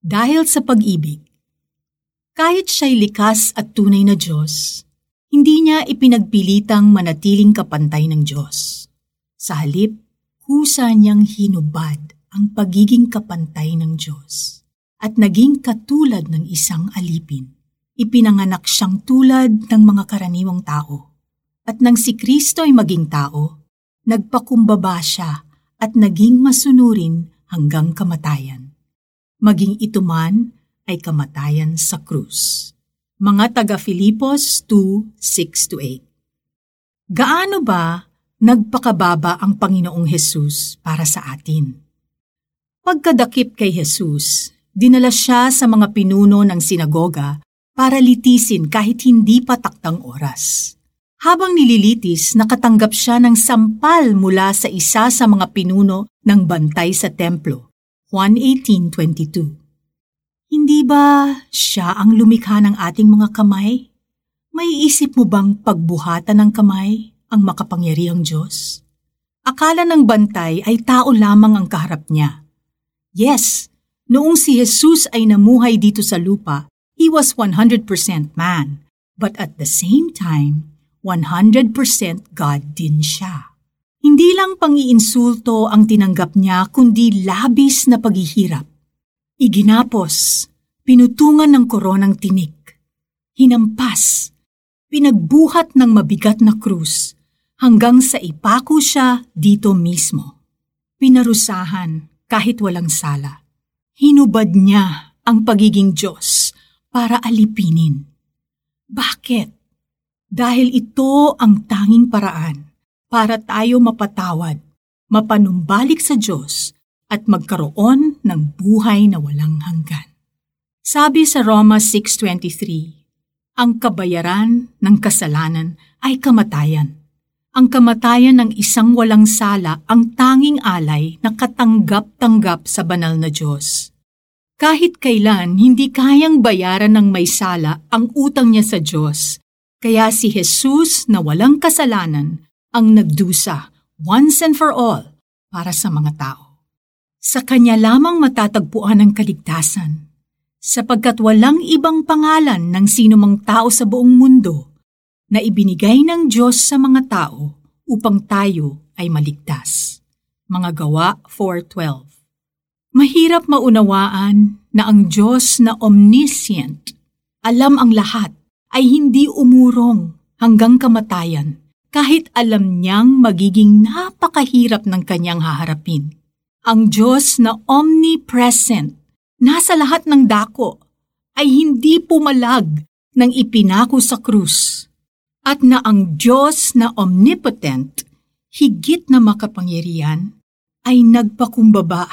Dahil sa pag-ibig, kahit siya'y likas at tunay na Diyos, hindi niya ipinagpilitang manatiling kapantay ng Diyos. Sa halip, kusa niyang hinubad ang pagiging kapantay ng Diyos at naging katulad ng isang alipin. Ipinanganak siyang tulad ng mga karaniwang tao. At nang si Kristo ay maging tao, nagpakumbaba siya at naging masunurin hanggang kamatayan. Maging ito man ay kamatayan sa krus. Mga taga Filipos 2:6-8. Gaano ba nagpakababa ang Panginoong Hesus para sa atin? Pagkadakip kay Hesus, dinala siya sa mga pinuno ng sinagoga para litisin kahit hindi pa taktang oras. Habang nililitis, nakatanggap siya ng sampal mula sa isa sa mga pinuno ng bantay sa templo. Juan 18.22 Hindi ba siya ang lumikha ng ating mga kamay? May isip mo bang pagbuhatan ng kamay ang makapangyarihang Diyos? Akala ng bantay ay tao lamang ang kaharap niya. Yes, noong si Jesus ay namuhay dito sa lupa, he was 100% man. But at the same time, 100% God din siya. Hindi lang pangiinsulto ang tinanggap niya kundi labis na paghihirap. Iginapos, pinutungan ng koronang tinik, hinampas, pinagbuhat ng mabigat na krus hanggang sa ipako siya dito mismo. Pinarusahan kahit walang sala. Hinubad niya ang pagiging Diyos para alipinin. Bakit? Dahil ito ang tanging paraan para tayo mapatawad, mapanumbalik sa Diyos at magkaroon ng buhay na walang hanggan. Sabi sa Roma 6.23, ang kabayaran ng kasalanan ay kamatayan. Ang kamatayan ng isang walang sala ang tanging alay na katanggap-tanggap sa banal na Diyos. Kahit kailan hindi kayang bayaran ng may sala ang utang niya sa Diyos, kaya si Jesus na walang kasalanan ang nagdusa once and for all para sa mga tao. Sa kanya lamang matatagpuan ang kaligtasan, sapagkat walang ibang pangalan ng sinumang tao sa buong mundo na ibinigay ng Diyos sa mga tao upang tayo ay maligtas. Mga gawa 4.12 Mahirap maunawaan na ang Diyos na omniscient, alam ang lahat, ay hindi umurong hanggang kamatayan kahit alam niyang magiging napakahirap ng kanyang haharapin. Ang Diyos na omnipresent, nasa lahat ng dako, ay hindi pumalag ng ipinako sa krus. At na ang Diyos na omnipotent, higit na makapangyarihan, ay nagpakumbaba,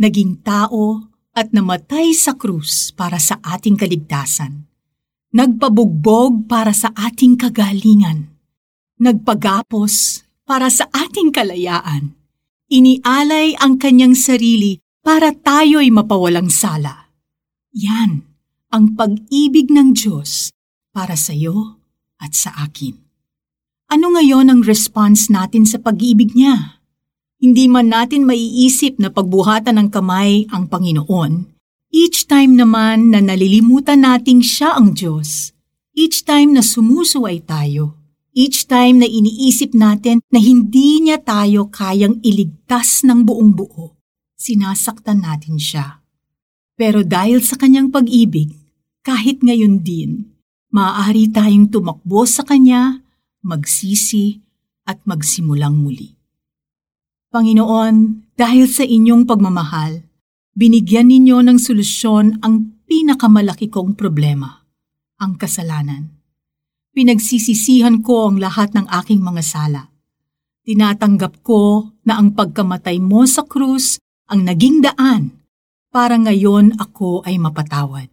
naging tao at namatay sa krus para sa ating kaligtasan nagpabugbog para sa ating kagalingan, nagpagapos para sa ating kalayaan, inialay ang kanyang sarili para tayo'y mapawalang sala. Yan ang pag-ibig ng Diyos para sa iyo at sa akin. Ano ngayon ang response natin sa pag-ibig niya? Hindi man natin maiisip na pagbuhatan ng kamay ang Panginoon, Each time naman na nalilimutan nating siya ang Diyos, each time na sumusuway tayo, each time na iniisip natin na hindi niya tayo kayang iligtas ng buong buo, sinasaktan natin siya. Pero dahil sa kanyang pag-ibig, kahit ngayon din, maaari tayong tumakbo sa kanya, magsisi at magsimulang muli. Panginoon, dahil sa inyong pagmamahal, binigyan ninyo ng solusyon ang pinakamalaki kong problema, ang kasalanan. Pinagsisisihan ko ang lahat ng aking mga sala. Tinatanggap ko na ang pagkamatay mo sa krus ang naging daan para ngayon ako ay mapatawad.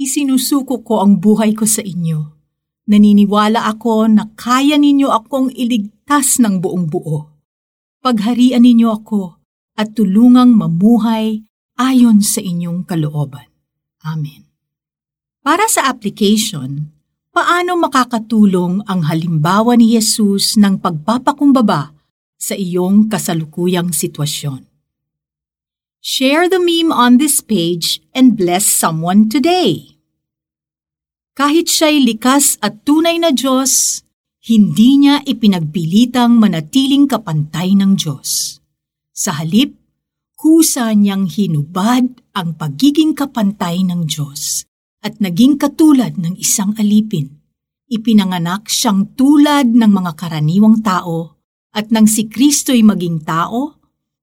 Isinusuko ko ang buhay ko sa inyo. Naniniwala ako na kaya ninyo akong iligtas ng buong buo. Pagharian ninyo ako at tulungang mamuhay ayon sa inyong kalooban. Amen. Para sa application, paano makakatulong ang halimbawa ni Jesus ng pagpapakumbaba sa iyong kasalukuyang sitwasyon? Share the meme on this page and bless someone today. Kahit siya'y likas at tunay na Diyos, hindi niya ipinagpilitang manatiling kapantay ng Diyos. Sa halip, kusa niyang hinubad ang pagiging kapantay ng Diyos at naging katulad ng isang alipin. Ipinanganak siyang tulad ng mga karaniwang tao at nang si Kristo'y maging tao,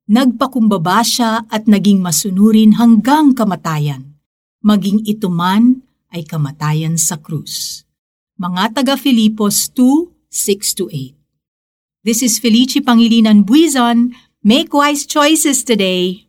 nagpakumbaba siya at naging masunurin hanggang kamatayan. Maging ito man ay kamatayan sa krus. Mga taga Filipos 2, 6-8 This is Felici Pangilinan Buizon. Make wise choices today.